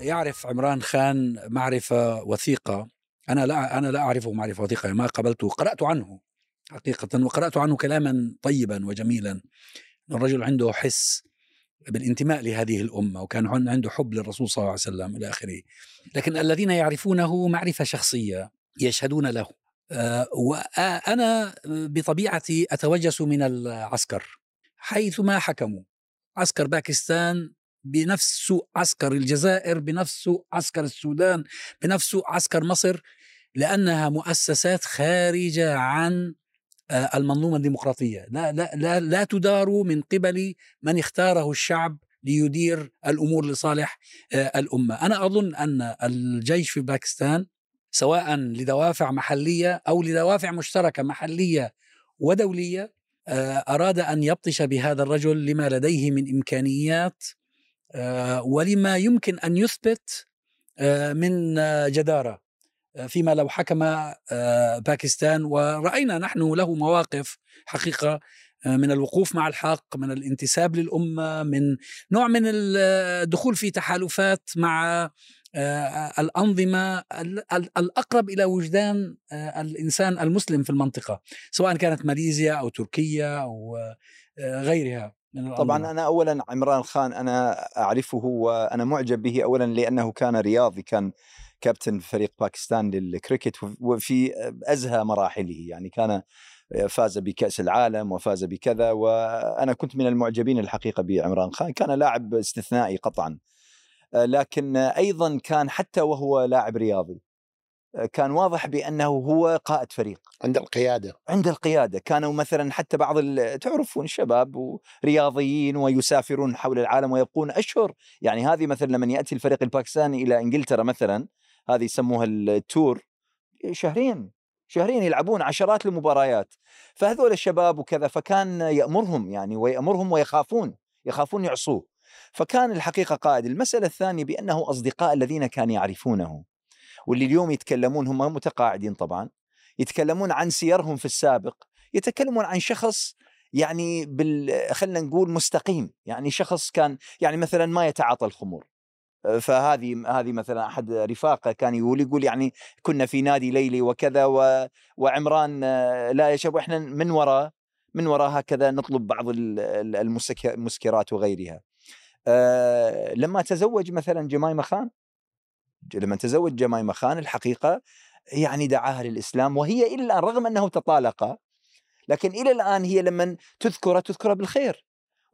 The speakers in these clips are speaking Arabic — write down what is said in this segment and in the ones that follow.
يعرف عمران خان معرفة وثيقة. أنا لا أنا لا أعرفه معرفة وثيقة ما قبلته قرأت عنه حقيقة وقرأت عنه كلاما طيبا وجميلا. الرجل عنده حس بالانتماء لهذه الأمة وكان عنده حب للرسول صلى الله عليه وسلم إلى آخره. لكن الذين يعرفونه معرفة شخصية يشهدون له. آه، وأنا بطبيعتي أتوجس من العسكر حيثما حكموا. عسكر باكستان بنفس عسكر الجزائر بنفس عسكر السودان بنفس عسكر مصر لأنها مؤسسات خارجة عن آه، المنظومة الديمقراطية. لا, لا, لا, لا تدار من قبل من اختاره الشعب ليدير الأمور لصالح آه، الأمة. أنا أظن أن الجيش في باكستان سواء لدوافع محلية أو لدوافع مشتركة محلية ودولية آه، أراد أن يبطش بهذا الرجل لما لديه من إمكانيات ولما يمكن أن يثبت من جدارة فيما لو حكم آه، باكستان ورأينا نحن له مواقف حقيقة آه، من الوقوف مع الحق من الانتساب للأمة من نوع من الدخول في تحالفات مع آه، الأنظمة الأقرب إلى وجدان الإنسان المسلم في المنطقة سواء كانت ماليزيا أو تركيا أو غيرها. من طبعا أنا أولا عمران خان أنا أعرفه وأنا معجب به أولا لأنه كان رياضي كان كابتن فريق باكستان للكريكت وفي أزهى مراحله يعني كان فاز بكأس العالم وفاز بكذا وأنا كنت من المعجبين الحقيقة بعمران خان. كان لاعب استثنائي قطعا. لكن أيضا كان حتى وهو لاعب رياضي كان واضح بأنه هو قائد فريق. عند القيادة. عند القيادة. كانوا مثلا حتى بعض تعرفون الشباب ورياضيين ويسافرون حول العالم ويبقون أشهر. يعني هذه مثلا لما يأتي الفريق الباكستاني إلى إنجلترا مثلا هذه يسموها التور شهرين شهرين يلعبون عشرات المباريات. فهذول الشباب وكذا فكان يأمرهم يعني ويأمرهم ويخافون يخافون يعصوه. فكان الحقيقة قائد. المسألة الثانية بأنه أصدقاء الذين كانوا يعرفونه. واللي اليوم يتكلمون هم متقاعدين طبعا يتكلمون عن سيرهم في السابق يتكلمون عن شخص يعني بال خلينا نقول مستقيم يعني شخص كان يعني مثلا ما يتعاطى الخمور فهذه هذه مثلا أحد رفاقه كان يقول يقول يعني كنا في نادي ليلي وكذا و وعمران لا يشرب إحنا من وراء من وراء هكذا نطلب بعض المسكرات وغيرها. لما تزوج مثلا جمايمة خان لما تزوج جمايمه خان الحقيقة يعني دعاها للإسلام وهي إلى الآن رغم أنه تطالقا لكن إلى الآن هي لما تذكره تذكره بالخير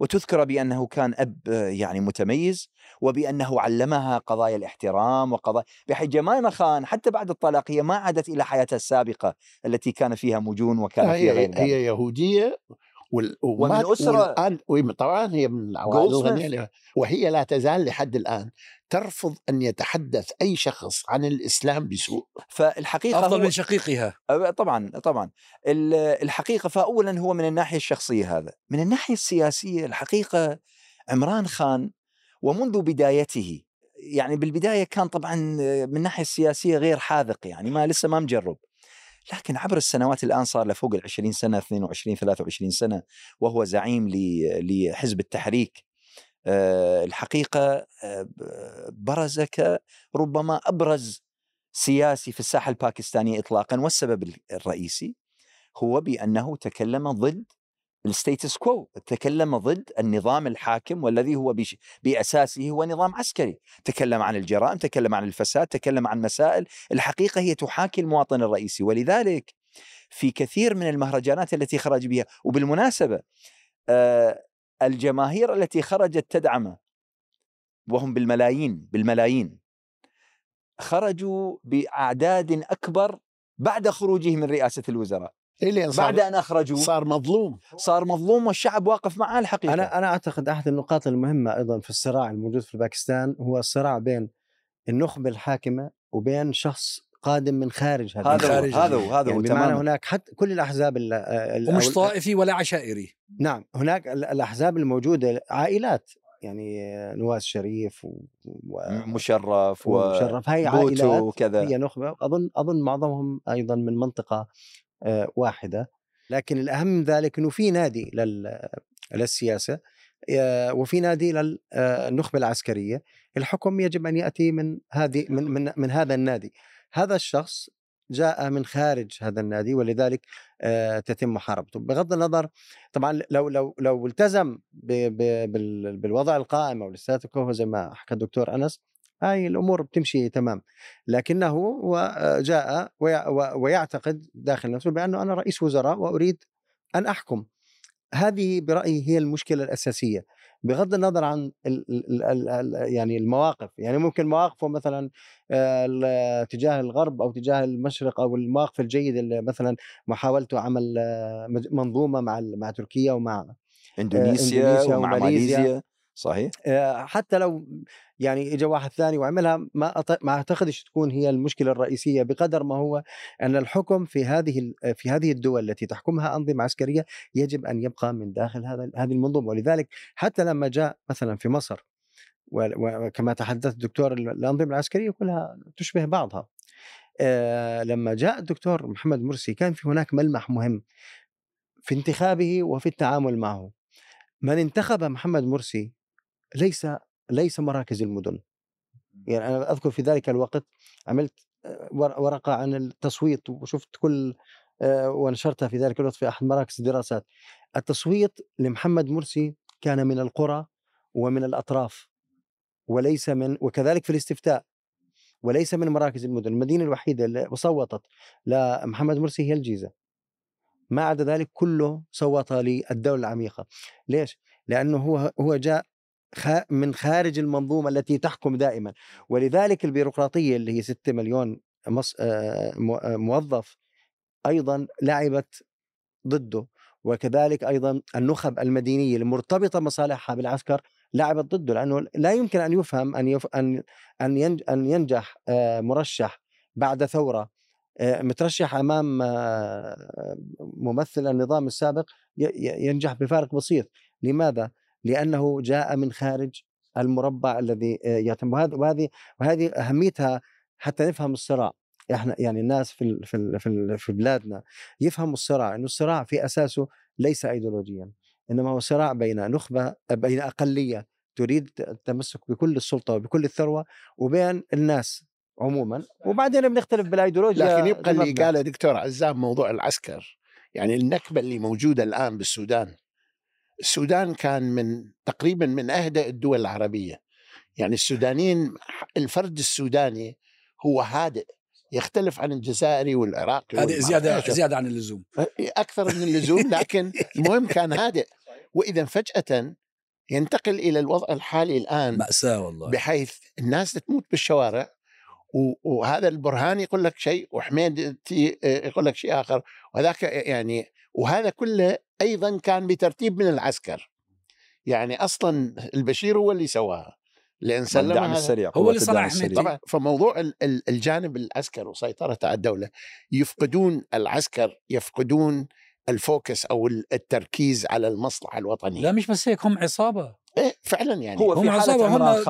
وتذكر بأنه كان أب يعني متميز وبأنه علمها قضايا الاحترام وقضايا بحيث جمايمة خان حتى بعد الطلاق هي ما عادت إلى حياتها السابقة التي كان فيها مجون وكان فيها غير ذلك. هي يهودية وال... ومن أسرة والآن طبعا هي من العوائل وهي لا تزال لحد الآن ترفض أن يتحدث أي شخص عن الإسلام بسوء. فالحقيقة أفضل من شقيقها. طبعا طبعا. الحقيقة فأولا هو من الناحية الشخصية هذا. من الناحية السياسية الحقيقة عمران خان ومنذ بدايته يعني بالبداية كان طبعا من الناحية السياسية غير حاذق يعني ما لسه ما مجرب. لكن عبر السنوات الآن صار له فوق ال 20 سنة 22 23 سنة وهو زعيم لحزب التحريك. آه، الحقيقة آه، برز كربما أبرز سياسي في الساحة الباكستانية إطلاقا والسبب الرئيسي هو بأنه تكلم ضد ال status quo تكلم ضد النظام الحاكم والذي هو بأساسه هو نظام عسكري. تكلم عن الجرائم تكلم عن الفساد تكلم عن مسائل الحقيقة هي تحاكي المواطن الرئيسي. ولذلك في كثير من المهرجانات التي خرج بها وبالمناسبة آه الجماهير التي خرجت تدعمه وهم بالملايين بالملايين خرجوا بأعداد أكبر بعد خروجه من رئاسة الوزراء. إيه بعد أن أخرجوا صار مظلوم. صار مظلوم والشعب واقف معاه الحقيقة. أنا أنا أعتقد أحد النقاط المهمة أيضا في الصراع الموجود في باكستان هو الصراع بين النخبة الحاكمة وبين شخص قادم من خارج هذا خارج هذا هو هذا يعني بمعنى هناك حتى كل الأحزاب ومش طائفي ولا عشائري. نعم هناك الأحزاب الموجودة عائلات يعني نواس شريف ومشرف ومشرف هاي عائلات وكذا. هي نخبة. اظن أظن معظمهم أيضا من منطقة واحدة. لكن الأهم من ذلك إنه في نادي للسياسة آه، وفي نادي للنخبه العسكرية. الحكم يجب أن يأتي من هذه من من, من هذا النادي. هذا الشخص جاء من خارج هذا النادي ولذلك آه، تتم محاربته. بغض النظر طبعا لو لو لو التزم بالوضع القائم أو الستاتيك كو زي ما حكى الدكتور أنس هاي الأمور بتمشي تمام. لكنه هو جاء ويعتقد داخل نفسه بأنه أنا رئيس وزراء وأريد أن أحكم. هذه برأيي هي المشكلة الأساسية. بغض النظر عن ال ال ال يعني المواقف يعني ممكن مواقفه مثلا آه، تجاه الغرب أو تجاه المشرق أو المواقف الجيدة اللي مثلا محاولته عمل آه، منظومة مع مع تركيا ومع إندونيسيا, إندونيسيا ومع ماليزيا. صحيح؟ حتى لو يعني اجى واحد ثاني وعملها ما. ما اعتقدش تكون هي المشكلة الرئيسية بقدر ما هو أن الحكم في هذه في هذه الدول التي تحكمها أنظمة عسكرية يجب أن يبقى من داخل هذا هذه المنظومة. ولذلك حتى لما جاء مثلا في مصر وكما تحدث الدكتور الأنظمة العسكرية كلها تشبه بعضها. لما جاء الدكتور محمد مرسي كان في هناك ملمح مهم في انتخابه وفي التعامل معه. من انتخب محمد مرسي ليس ليس مراكز المدن. يعني أنا أذكر في ذلك الوقت عملت آه، ورقة عن التصويت وشفت كل آه، ونشرتها في ذلك الوقت في أحد مراكز الدراسات. التصويت لمحمد مرسي كان من القرى ومن الأطراف وليس من وكذلك في الاستفتاء وليس من مراكز المدن. المدينة الوحيدة اللي صوتت لمحمد مرسي هي الجيزة. ما عدا ذلك كله صوت للدولة العميقة. ليش؟ لأنه هو هو جاء من خارج المنظومة التي تحكم دائما. ولذلك البيروقراطية اللي هي 6 مليون موظف أيضا لعبت ضده. وكذلك أيضا النخب المدينيه المرتبطه مصالحها بالعسكر لعبت ضده لأنه لا يمكن أن يفهم أن يف أن أن ينجح مرشح بعد ثورة. مترشح أمام ممثل النظام السابق ينجح بفارق بسيط. لماذا؟ لأنه جاء من خارج المربع الذي آه، يتم. وهذه وهذه أهميتها حتى نفهم الصراع. إحنا يعني الناس في في في, في بلادنا يفهموا الصراع إنه الصراع في أساسه ليس ايديولوجيا إنما هو صراع بين نخبة بين أقلية تريد التمسك بكل السلطة وبكل الثروة وبين الناس عموما. وبعدين بنختلف بالإيديولوجيا لكن يبقى اللي قاله دكتور عزام موضوع العسكر يعني النكبة اللي موجودة الآن بالسودان السودان كان من تقريبا من اهدى الدول العربية. يعني السودانيين الفرد السوداني هو هادئ يختلف عن الجزائري والعراقي هذه زيادة زيادة عن اللزوم. أكثر من اللزوم لكن المهم كان هادئ. وإذا فجأة ينتقل إلى الوضع الحالي الآن مأساة والله. بحيث الناس تموت بالشوارع. وهذا البرهان يقول لك شيء وحميد يقول لك شيء آخر. وهذاك يعني وهذا كله أيضا كان بترتيب من العسكر. يعني أصلا البشير هو اللي سواها. لأن سلم الدعم السريع هو اللي صنع طبعا فموضوع الجانب العسكر وسيطرته على الدولة يفقدون العسكر يفقدون الفوكس أو التركيز على المصلحة الوطنية. لا مش بس هيك هم عصابة. إيه فعلا يعني. هو هم عصابة هم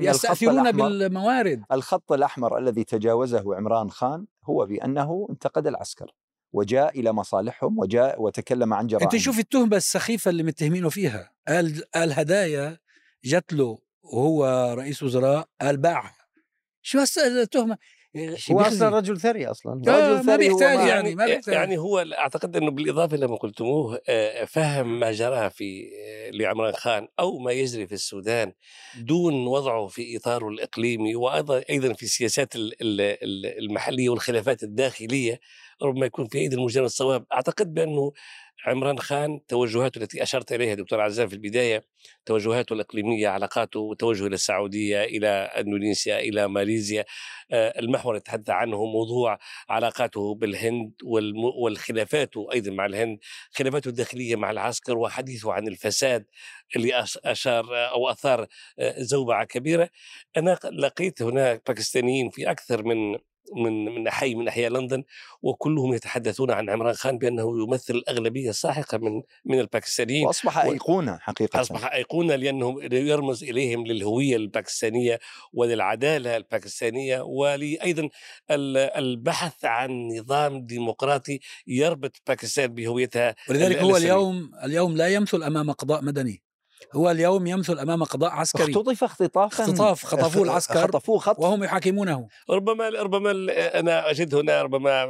يستاثرون بالموارد. الخط الأحمر الذي تجاوزه عمران خان هو بأنه انتقد العسكر. وجاء إلى مصالحهم وجاء وتكلم عن جرائم انت شوف التهمة السخيفة اللي متهمينه فيها. قال قال هدايا جت له وهو رئيس وزراء قال باعها شو التهمة؟ هو أصلا رجل ثري أصلا. رجل ثري ما بيحتاج يعني ما بيحتاج. يعني هو أعتقد إنه بالإضافة لما قلتموه آه، فهم ما جرى في آه، لعمران خان أو ما يجري في السودان دون وضعه في إطاره الإقليمي وأيضا أيضا في السياسات المحلية والخلافات الداخلية. ربما يكون في ايدي المجرد الصواب. أعتقد بأنه عمران خان توجهاته التي اشرت إليها دكتور عزام في البداية توجهاته الإقليمية علاقاته توجه إلى السعودية إلى إندونيسيا إلى ماليزيا آه، المحور اللي تحدث عنه موضوع علاقاته بالهند والخلافات أيضا مع الهند خلافاته الداخلية مع العسكر وحديثه عن الفساد اللي أشار أو أثار آه، زوبعة كبيرة. أنا لقيت هناك باكستانيين في أكثر من من من حي من أحياء لندن وكلهم يتحدثون عن عمران خان بأنه يمثل الأغلبية الساحقة من من الباكستانيين وأصبح أيقونة حقيقه. أصبح أيقونة لأنه يرمز إليهم للهوية الباكستانية وللعدالة الباكستانية ولايضا البحث عن نظام ديمقراطي يربط باكستان بهويتها ولذلك هو اليوم اليوم لا يمثل أمام قضاء مدني. هو اليوم يمثل أمام قضاء عسكري. اختطف اختطافا. اختطاف خطفوه العسكر خطفوه خطف وهم يحاكمونه. ربما ربما أنا أجد هنا ربما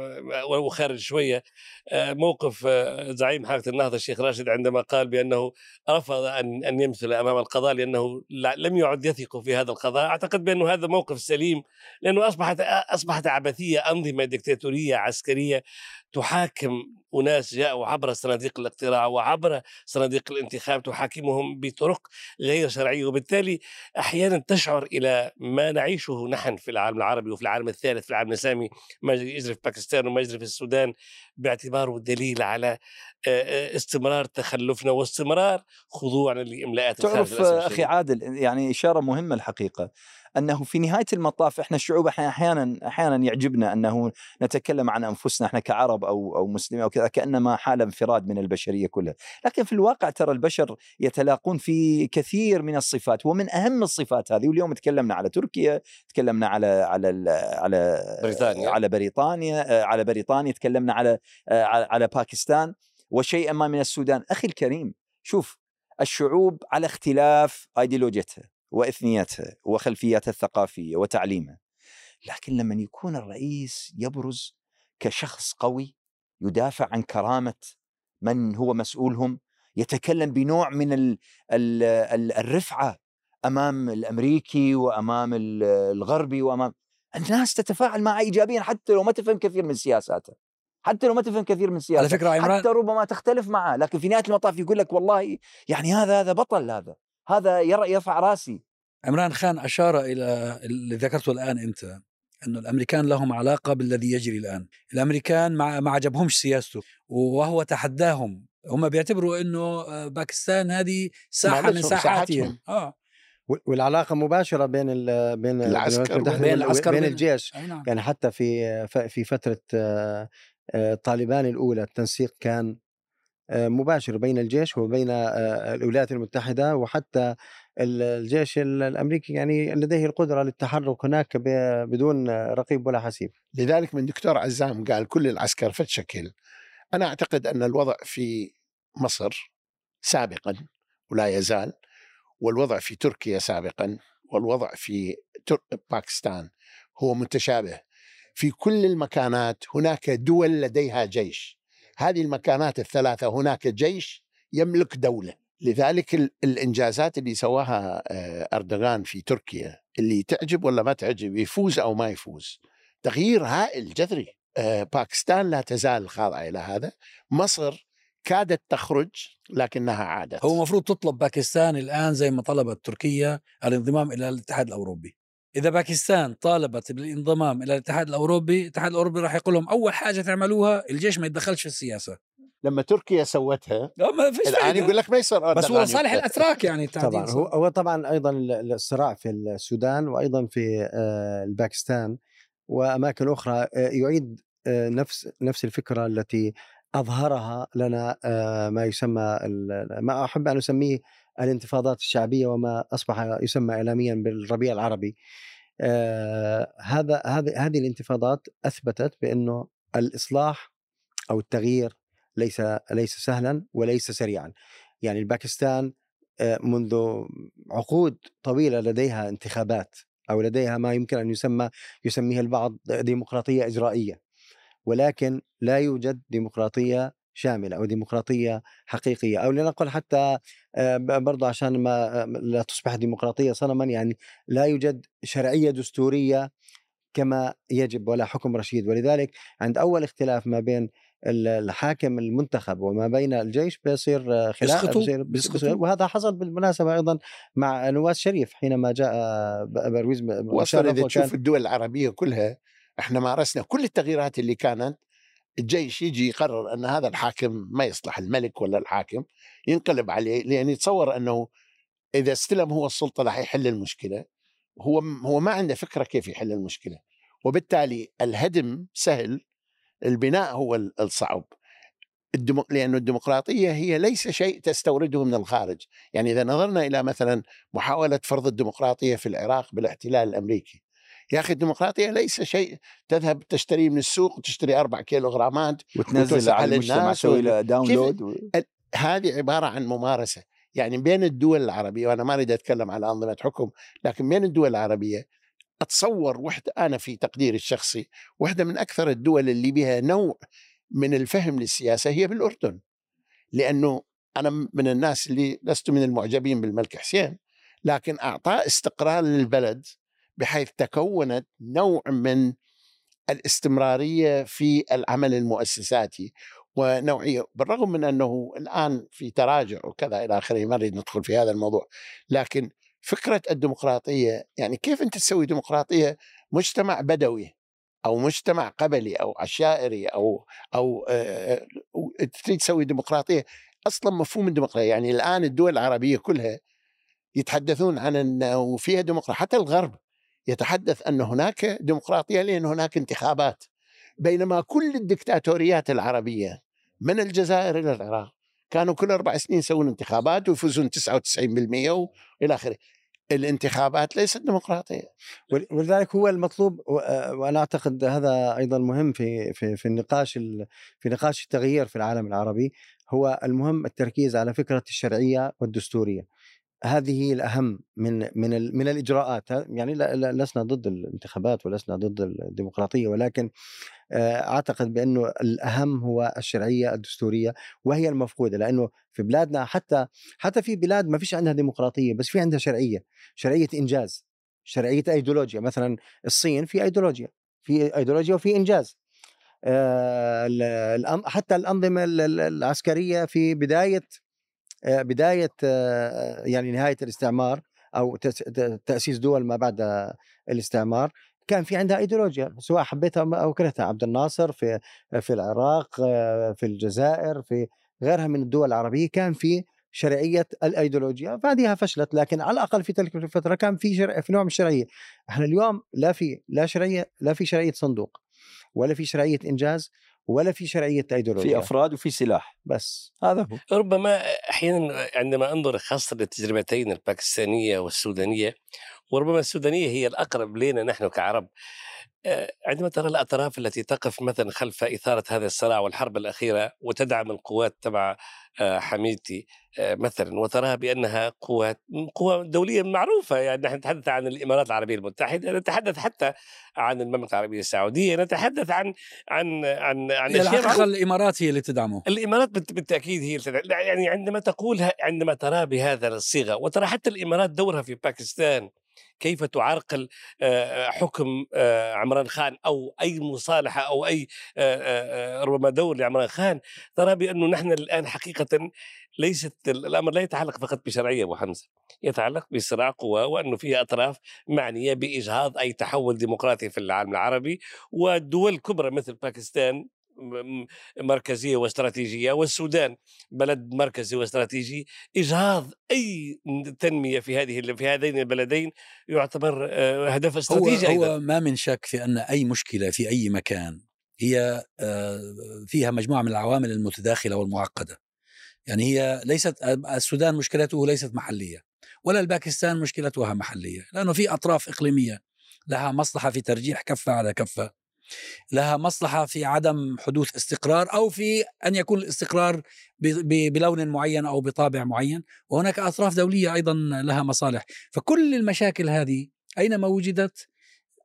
ولو خارج شوية آه، موقف آه، زعيم حركه النهضة الشيخ راشد عندما قال بأنه رفض ان أن يمثل أمام القضاء لأنه لا- لم يعد يثق في هذا القضاء، أعتقد بأنه هذا موقف سليم لأنه اصبحت أصبحت عبثية أنظمة ديكتاتورية عسكرية تحاكم أناس جاءوا عبر صناديق الاقتراع وعبر صناديق الانتخاب تحاكمهم بطرق غير شرعية وبالتالي أحيانا تشعر إلى ما نعيشه نحن في العالم العربي وفي العالم الثالث في العالم الإسلامي ما يجري في باكستان وما يجري في السودان باعتباره دليل على استمرار تخلفنا واستمرار خضوعنا لإملاءات تعرف أخي. عادل يعني إشارة مهمة الحقيقة أنه في نهاية المطاف إحنا الشعوب أحيانا أحيانا يعجبنا أنه نتكلم عن أنفسنا إحنا كعرب أو أو مسلمين أو كذا كأنما حاله انفراد من البشرية كلها، لكن في الواقع ترى البشر يتلاقون في كثير من الصفات ومن أهم الصفات هذه واليوم تكلمنا على تركيا، تكلمنا على على على بريطانيا. على بريطانيا على بريطانيا تكلمنا على على على باكستان وشيئا ما من السودان، أخي الكريم شوف الشعوب على اختلاف أيديولوجيتها. واثنيتها وخلفياتها الثقافية وتعليمها لكن لما يكون الرئيس يبرز كشخص قوي يدافع عن كرامة من هو مسؤولهم يتكلم بنوع من ال ال ال الرفعة أمام الأمريكي وأمام ال- الغربي وأمام الناس تتفاعل معه ايجابيا حتى لو ما تفهم كثير من سياساته. حتى لو ما تفهم كثير من سياسته على فكرة عمران حتى ربما تختلف معه لكن في نهاية المطاف يقول لك والله يعني هذا هذا بطل هذا. هذا ير- يرفع راسي. عمران خان أشار إلى اللي ذكرته الآن أنت انه الأمريكان لهم علاقة بالذي يجري الآن، الأمريكان ما ما عجبهمش سياسته وهو تحداهم، هم بيعتبروا إنه آه، باكستان هذه ساحة من ساحاتهم. آه. وال- والعلاقة مباشرة بين ال بين العسكر بين العسكر بين الجيش. نعم. يعني حتى في ف- في فترة آه، آه، طالبان الأولى التنسيق كان آه، مباشر بين الجيش وبين آه، الولايات المتحدة وحتى ال- الجيش ال- الأمريكي يعني لديه القدرة للتحرك هناك بدون رقيب ولا حسيب لذلك من دكتور عزام قال كل العسكر فتشكل أنا أعتقد أن الوضع في مصر سابقا ولا يزال والوضع في تركيا سابقا والوضع في. باكستان هو متشابه في كل المكانات هناك دول لديها جيش هذه المكانات الثلاثة هناك جيش يملك دولة. لذلك ال- الإنجازات اللي سواها آه، أردوغان في تركيا اللي تعجب ولا ما تعجب يفوز أو ما يفوز. تغيير هائل جذري. آه، باكستان لا تزال خاضعة إلى هذا. مصر كادت تخرج لكنها عادت. هو المفروض تطلب باكستان الآن زي ما طلبت تركيا الانضمام إلى الاتحاد الأوروبي. إذا باكستان طالبت بالانضمام إلى الاتحاد الأوروبي الاتحاد الأوروبي راح يقول لهم أول حاجة تعملوها الجيش ما يتدخلش في السياسة لما تركيا سوتها لا ما فيش الآن فايدة. يقول لك ما يصير بس هو يبقى. الأتراك يعني طبعا هو هو طبعا أيضا ال- الصراع في السودان وأيضا في آه، الباكستان وأماكن أخرى آه، يعيد آه، نفس نفس الفكرة التي أظهرها لنا آه، ما يسمى ما أحب أن أسميه الانتفاضات الشعبية وما أصبح يسمى اعلاميا بالربيع العربي. آه، هذا هذه هذه الانتفاضات أثبتت بأنه الإصلاح أو التغيير ليس ليس سهلا وليس سريعا. يعني الباكستان آه، منذ عقود طويلة لديها انتخابات أو لديها ما يمكن أن يسمى يسميها البعض ديمقراطية إجرائية. ولكن لا يوجد ديمقراطية شاملة أو ديمقراطية حقيقية أو لنقل حتى آه، ب- برضو عشان ما لا تصبح ديمقراطية صنما يعني لا يوجد شرعية دستورية كما يجب ولا حكم رشيد ولذلك عند أول اختلاف ما بين ال- الحاكم المنتخب وما بين الجيش بيصير آه، خلاف بيصير- بيسقطوا. وهذا حصل بالمناسبة أيضا مع نواس شريف حينما جاء آه، برويز واصلا إذا تشوف الدول العربية كلها إحنا مارسنا كل التغييرات اللي كانت الجيش يجي يقرر أن هذا الحاكم ما يصلح الملك ولا الحاكم ينقلب عليه لأن يتصور أنه إذا استلم هو السلطة راح يحل المشكلة. هو هو ما عنده فكرة كيف يحل المشكلة. وبالتالي الهدم سهل البناء هو ال- الصعب. الدمو... لأن الديمقراطية هي ليس شيء تستورده من الخارج. يعني إذا نظرنا إلى مثلا محاولة فرض الديمقراطية في العراق بالاحتلال الأمريكي يا أخي الديمقراطية ليس شيء تذهب تشتريه من السوق وتشتري أربع كيلو غرامات وتنزل على الناس تسوي داونلود و... هذه عبارة عن ممارسة. يعني بين الدول العربية وأنا ما أريد أتكلم على أنظمة حكم لكن بين الدول العربية أتصور وحدة أنا في تقديري الشخصي واحدة من أكثر الدول اللي بها نوع من الفهم للسياسة هي بالأردن. لأنه أنا من الناس اللي لست من المعجبين بالملك حسين لكن اعطاه استقرار للبلد بحيث تكونت نوع من الاستمرارية في العمل المؤسساتي ونوعية بالرغم من أنه الآن في تراجع وكذا إلى آخره ما نريد ندخل في هذا الموضوع لكن فكرة الديمقراطية يعني كيف أنت تسوي ديمقراطية مجتمع بدوي أو مجتمع قبلي أو عشائري أو أو آه، آه، تريد تسوي ديمقراطية أصلا مفهوم الديمقراطية يعني الآن الدول العربية كلها يتحدثون عن إنه فيها ديمقراطية حتى الغرب. يتحدث أن هناك ديمقراطية لأن هناك انتخابات بينما كل الدكتاتوريات العربية من الجزائر إلى العراق كانوا كل أربع سنين يسوون انتخابات ويفوزون 99% وإلى آخره. الانتخابات ليست ديمقراطية. ولذلك هو المطلوب وأنا أعتقد هذا أيضا مهم في في في النقاش في نقاش التغيير في العالم العربي هو المهم التركيز على فكرة الشرعية والدستورية. هذه الأهم من من من الإجراءات. يعني لسنا ضد الانتخابات ولسنا ضد الديمقراطية ولكن أعتقد بأنه الأهم هو الشرعية الدستورية وهي المفقودة لأنه في بلادنا حتى حتى في بلاد ما فيش عندها ديمقراطية بس في عندها شرعية شرعية إنجاز شرعية أيديولوجيا. مثلا الصين في أيديولوجيا في أيديولوجيا وفي إنجاز. حتى الأنظمة العسكرية في بداية بداية يعني نهاية الاستعمار أو تأسيس دول ما بعد الاستعمار كان في عندها إيديولوجيا سواء حبيتها أو كرهتها عبد الناصر في في العراق في الجزائر في غيرها من الدول العربية كان في شرعية الإيديولوجيا فهذه فشلت لكن على الأقل في تلك الفترة كان في شرع في نوع من الشرعية. إحنا اليوم لا في لا شرعية لا في شرعية صندوق ولا في شرعية إنجاز ولا في شرعية ايديولوجيا في أفراد وفي سلاح بس هذا هو. ربما أحيانا عندما أنظر خاصة للتجربتين الباكستانية والسودانية وربما السودانية هي الأقرب لنا نحن كعرب. آه، عندما ترى الأطراف التي تقف مثلا خلف إثارة هذا الصراع والحرب الأخيرة وتدعم القوات تبع آه، حميدتي آه، مثلا وتراها بأنها قوات قوى دولية معروفة يعني نحن نتحدث عن الإمارات العربية المتحدة نتحدث حتى عن المملكة العربية السعودية نتحدث عن عن عن عن أشياء الإمارات هي اللي تدعمه. الإمارات بالتأكيد هي اللي يعني عندما تقولها عندما تراه بهذا الصيغة وترى حتى الإمارات دورها في باكستان كيف تعرقل حكم عمران خان أو أي مصالحة أو أي ربما دور لعمران خان؟ ترى بأنه نحن الآن حقيقه ليست الأمر لا يتعلق فقط بشرعية أبو حمزة يتعلق بصراع قوى وأنه فيها أطراف معنية بإجهاض أي تحول ديمقراطي في العالم العربي والدول الكبرى مثل باكستان مركزية واستراتيجية والسودان بلد مركزي واستراتيجي إجهاض أي تنمية في هذه في هذين البلدين يعتبر آه، هدف استراتيجي هو, هو ما من شك في أن أي مشكلة في أي مكان هي آه، فيها مجموعة من العوامل المتداخلة والمعقدة. يعني هي ليست السودان مشكلته ليست محلية ولا الباكستان مشكلتها محلية لأنه في أطراف إقليمية لها مصلحة في ترجيح كفة على كفة. لها مصلحة في عدم حدوث استقرار أو في أن يكون الاستقرار بلون معين أو بطابع معين وهناك أطراف دولية أيضا لها مصالح. فكل المشاكل هذه أينما وجدت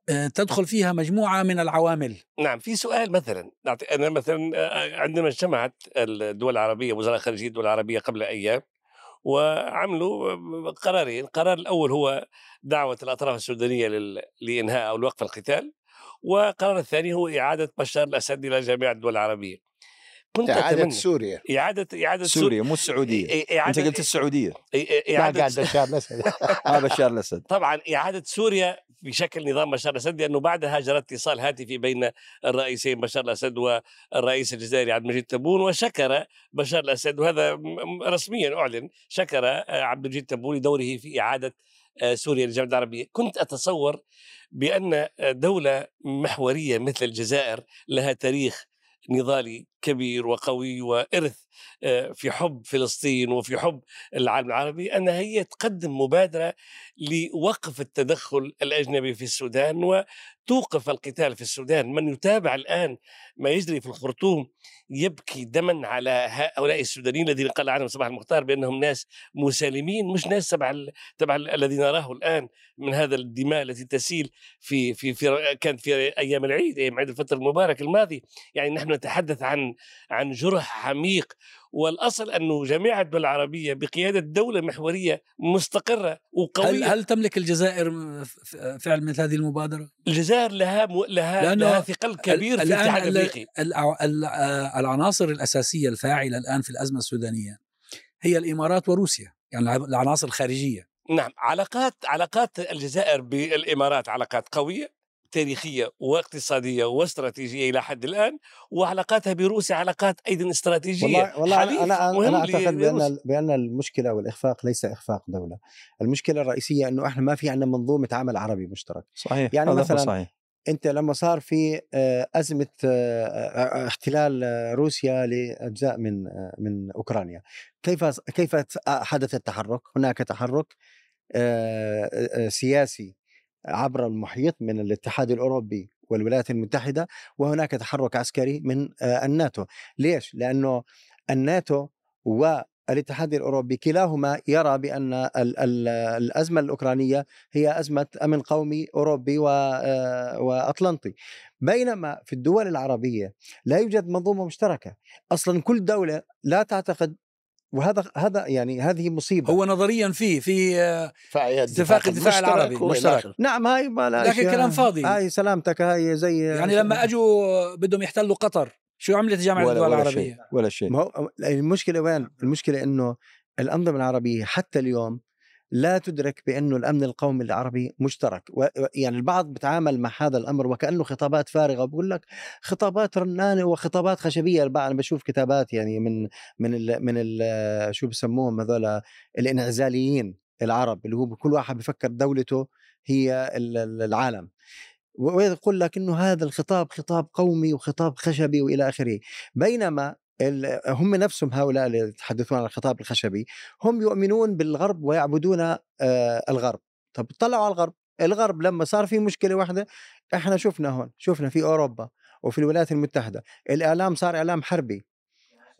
آه، تدخل فيها مجموعة من العوامل. نعم في سؤال مثلا أنا مثلا آه، عندما اجتمعت الدول العربية وزراء خارجية الدول العربية قبل أيام وعملوا قرارين. القرار الأول هو دعوة الأطراف السودانية لإنهاء أو لوقف القتال. والقرار الثاني هو إعادة بشار الأسد إلى جميع الدول العربية. كنت إعادة أتمنى سوريا. إعادة إعادة سوريا مو السعودية. إعادة أنت قلت السعودية. إعادة قاعد بشار الأسد. آه بشار الأسد. طبعا إعادة سوريا بشكل نظام بشار الأسد لأنه بعدها جرى اتصال هاتفي بين الرئيسين بشار الأسد والرئيس الجزائري عبد المجيد تبون وشكر بشار الأسد. وهذا رسميا أعلن شكر عبد المجيد تبون لدوره في إعادة سوريا للجامعة العربية. كنت أتصور بأن دولة محورية مثل الجزائر لها تاريخ نضالي كبير وقوي وإرث آه، في حب فلسطين وفي حب العالم العربي انها هي تقدم مبادرة لوقف التدخل الأجنبي في السودان وتوقف القتال في السودان، من يتابع الآن ما يجري في الخرطوم يبكي دما على هؤلاء السودانيين الذين قال عنهم صباح المختار بأنهم ناس مسالمين مش ناس تبع تبع ال- الذي نراه الآن من هذا الدماء التي تسيل في في في كانت في أيام العيد أيام عيد الفطر المبارك الماضي. يعني نحن نتحدث عن عن جرح عميق والأصل انه جميع الدول العربية بقيادة دولة محورية مستقرة هل, وقوية. هل تملك الجزائر فعل مثل هذه المبادرة؟ الجزائر لها م... لها لها ثقل كبير في الاتحاد ال- الافريقي الع- ال- العناصر الأساسية الفاعلة الآن في الأزمة السودانية هي الإمارات وروسيا يعني الع- العناصر الخارجية. نعم علاقات علاقات الجزائر بالإمارات علاقات قوية. تاريخية واقتصادية واستراتيجية إلى حد الآن وعلاقاتها بروسيا علاقات أيضا استراتيجية. والله والله مهم أنا أعتقد بأن لروسيا. بأن المشكلة والإخفاق ليس إخفاق دولة، المشكلة الرئيسية إنه إحنا ما في عندنا منظومة عمل عربي مشترك، صحيح يعني مثلاً صحيح. أنت لما صار في آه، أزمة آه، آه، احتلال روسيا لأجزاء من من أوكرانيا. كيف كيف حدث التحرك؟ هناك تحرك سياسي عبر المحيط من الاتحاد الأوروبي والولايات المتحدة وهناك تحرك عسكري من آه، الناتو. ليش؟ لأنه الناتو والاتحاد الأوروبي كلاهما يرى بأن ال- ال- الأزمة الأوكرانية هي أزمة أمن قومي أوروبي آه، وأطلنطي. بينما في الدول العربية لا يوجد منظومة مشتركة. أصلا كل دولة لا تعتقد وهذا هذا يعني هذه مصيبة هو نظريا في في آه، اتفاق الدفاع العربي مشترك. نعم هاي ما لا لكن كلام فاضي. هاي سلامتك هاي زي يعني لما أجوا بدهم يحتلوا قطر شو عملت جامعه الدول ولا العربية؟ شيء ولا شيء ما هو المشكلة وين؟ المشكلة إنه الأنظمة العربية حتى اليوم لا تدرك بانه الأمن القومي العربي مشترك. يعني البعض بتعامل مع هذا الأمر وكأنه خطابات فارغة بقول لك خطابات رنانة وخطابات خشبية. البعض أنا بشوف كتابات يعني من من ال من ال شو بسموهم هذول؟ الإنعزاليين العرب اللي هو كل واحد بفكر دولته هي ال- ال- العالم. ويقول لك إنه هذا الخطاب خطاب قومي وخطاب خشبي وإلى آخره. بينما هم نفسهم هؤلاء اللي يتحدثون عن الخطاب الخشبي هم يؤمنون بالغرب ويعبدون آه، الغرب. طب طلعوا على الغرب. الغرب لما صار في مشكلة واحدة إحنا شفنا هون شفنا في أوروبا وفي الولايات المتحدة الإعلام صار إعلام حربي.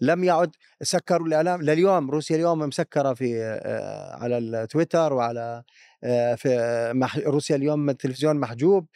لم يعد سكروا الإعلام لليوم روسيا اليوم مسكرة في آه، على التويتر وعلى آه، في روسيا اليوم التلفزيون محجوب.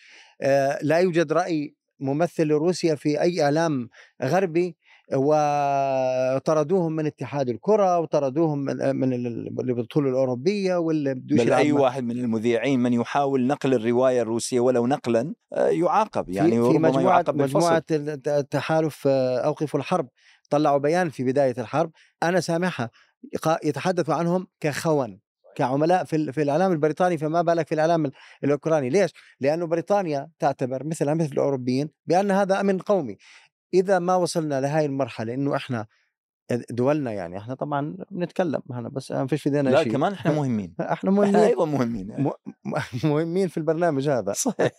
لا يوجد رأي ممثل لروسيا في أي إعلام غربي. وطردوهم من اتحاد الكرة وطردوهم من من ال- البطوله الأوروبية بدوش بل أي واحد من المذيعين من يحاول نقل الرواية الروسية ولو نقلا آه، يعاقب. يعني في, في مجموعة يعاقب. مجموعة الت- التحالف آه، أوقفوا الحرب. طلعوا بيان في بداية الحرب. أنا سامعها يقا- يتحدثوا عنهم كخون كعملاء في في الإعلام البريطاني فما بالك في الإعلام ال- الأوكراني. ليش؟ لأنه بريطانيا تعتبر مثلها مثل الأوروبيين بأن هذا امن قومي. إذا ما وصلنا لهي المرحلة إنه إحنا دولنا يعني إحنا طبعا بنتكلم إحنا بس ما فيش في ايدينا لا شيء كمان إحنا مهمين. إحنا إحنا مهمين أيضا مهمين يعني. م- مهمين في البرنامج هذا. صحيح.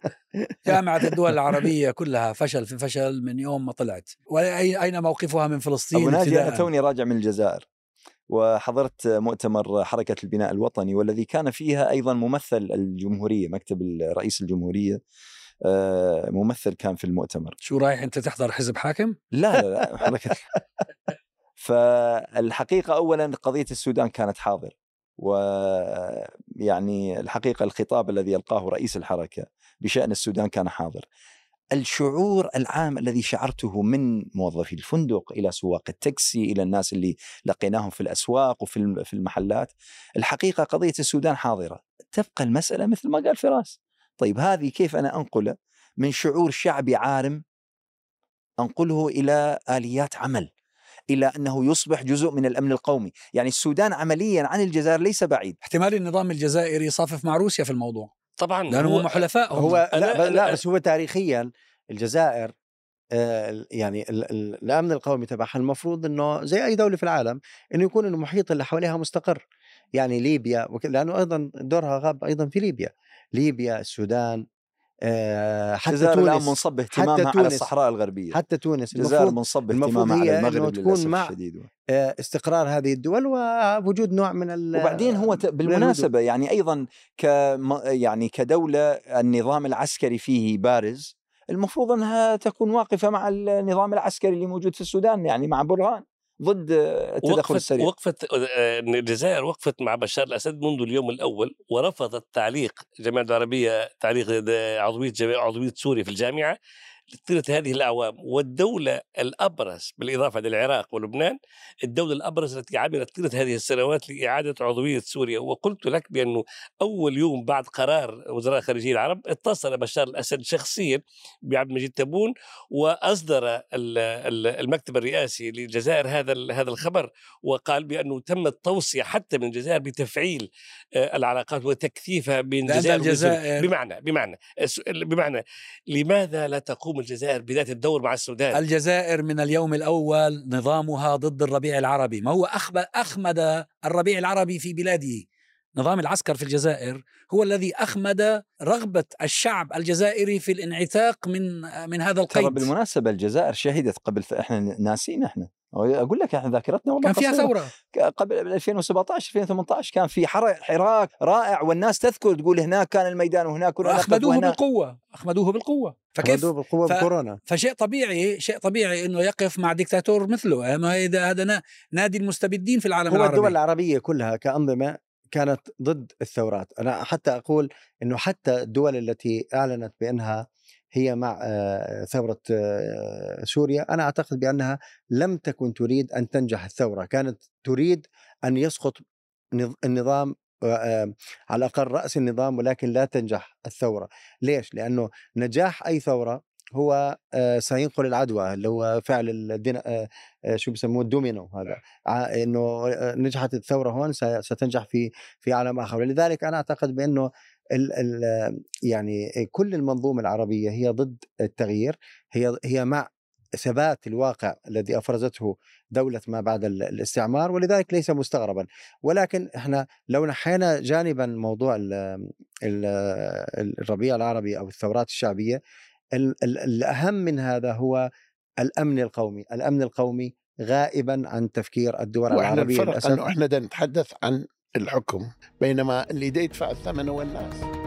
جامعة الدول العربية كلها فشل في فشل من يوم ما طلعت. أين موقفها من فلسطين أبو ناجي أنا؟ توني راجع من الجزائر وحضرت مؤتمر حركة البناء الوطني والذي كان فيها أيضا ممثل الجمهورية مكتب رئيس الجمهورية آه، ممثل كان في المؤتمر. شو رايح أنت تحضر حزب حاكم؟ لا لا لا حركه فالحقيقة اولا قضية السودان كانت حاضر ويعني الحقيقة الخطاب الذي يلقاه رئيس الحركة بشأن السودان كان حاضر. الشعور العام الذي شعرته من موظفي الفندق إلى سواق التاكسي إلى الناس اللي لقيناهم في الأسواق وفي الم- في المحلات الحقيقة قضية السودان حاضرة. تبقى المسألة مثل ما قال فراس. طيب هذه كيف أنا انقله من شعور شعبي عارم أنقله إلى آليات عمل إلى أنه يصبح جزء من الأمن القومي، يعني السودان عمليا عن الجزائر ليس بعيد، احتمال النظام الجزائري يصافف مع روسيا في الموضوع. طبعا. لأنه هم حلفاء هم. هو لا, أنا- لا أنا- بس هو تاريخيا الجزائر آه، يعني ال- ال- الأمن القومي تبعها المفروض إنه زي أي دولة في العالم إنه يكون المحيط اللي حواليها مستقر. يعني ليبيا لأنه أيضا دورها غاب أيضا في ليبيا. ليبيا السودان آه، حتى الجزائر الآن تونس منصب اهتمامها على تونس- الصحراء الغربية. حتى تونس. الجزائر منصب اهتمامها على المغرب تكون مع- الشديد. آه، استقرار هذه الدول ووجود نوع من ال وبعدين هو بالمناسبة يعني أيضا ك يعني كدولة النظام العسكري فيه بارز المفروض أنها تكون واقفة مع النظام العسكري اللي موجود في السودان يعني مع برهان. ضد التدخل وقفت السريع. وقفت آه، الجزائر وقفت مع بشار الأسد منذ اليوم الأول ورفضت تعليق الجامعة العربية تعليق عضوية عضوية سوريا في الجامعة طيله هذه الأعوام والدولة الأبرز بالإضافة للعراق ولبنان الدولة الأبرز التي عملت طيله هذه السنوات لإعادة عضوية سوريا وقلت لك بانه أول يوم بعد قرار وزراء الخارجية العرب اتصل بشار الأسد شخصيا بعبد المجيد تبون ال- المكتب الرئاسي للجزائر هذا هذا الخبر وقال بأنه تم التوصية حتى من الجزائر بتفعيل آه، العلاقات وتكثيفها بين الجزائر. الجزائر- بمعنى بمعنى بمعنى لماذا لا تقوم الجزائر بذات الدور مع السودان؟ الجزائر من اليوم الأول نظامها ضد الربيع العربي ما هو أخب- أخمد الربيع العربي في بلاده نظام العسكر في الجزائر هو الذي أخمد رغبة الشعب الجزائري في الانعتاق من من هذا ترى القيد بالمناسبة الجزائر شهدت قبل. إحنا ناسين إحنا أقول لك إحنا ذاكرتنا والله كان فيها ك- قبل 2017 2018 كان في حر- حراك رائع والناس تذكر تقول هناك كان الميدان وهناك وهنا بالقوة أخمدوه بالقوة. فكيف؟ فكيف بالقوة ف- بكورونا. فشيء طبيعي شيء طبيعي إنه يقف مع دكتاتور مثله. ما هذا هذا نا- نادي المستبدين في العالم هو العربي. الدول العربية كلها كأنظمة كانت ضد الثورات. أنا حتى أقول أنه حتى الدول التي أعلنت بأنها هي مع آه، ثورة آه، سوريا. أنا أعتقد بأنها لم تكن تريد أن تنجح الثورة. كانت تريد أن يسقط نظ- النظام آه، على الأقل رأس النظام ولكن لا تنجح الثورة. ليش؟ لأنه نجاح أي ثورة هو سينقل العدوى اللي هو فعل الدين شو بسموه الدومينو هذا. ع- إنه نجحت الثورة هون ستنجح في في عالم آخر. ولذلك أنا أعتقد بأنه ال ال يعني كل المنظومة العربية هي ضد التغيير هي هي مع ثبات الواقع الذي أفرزته دولة ما بعد ال- الاستعمار ولذلك ليس مستغربا. ولكن إحنا لو نحينا جانبا موضوع ال ال الربيع العربي أو الثورات الشعبية ال ال الأهم من هذا هو الأمن القومي، الأمن القومي غائبا عن تفكير الدول العربية الفرق للأسف. إنه إحنا نتحدث عن الحكم بينما اللي يدفع الثمن هو الناس.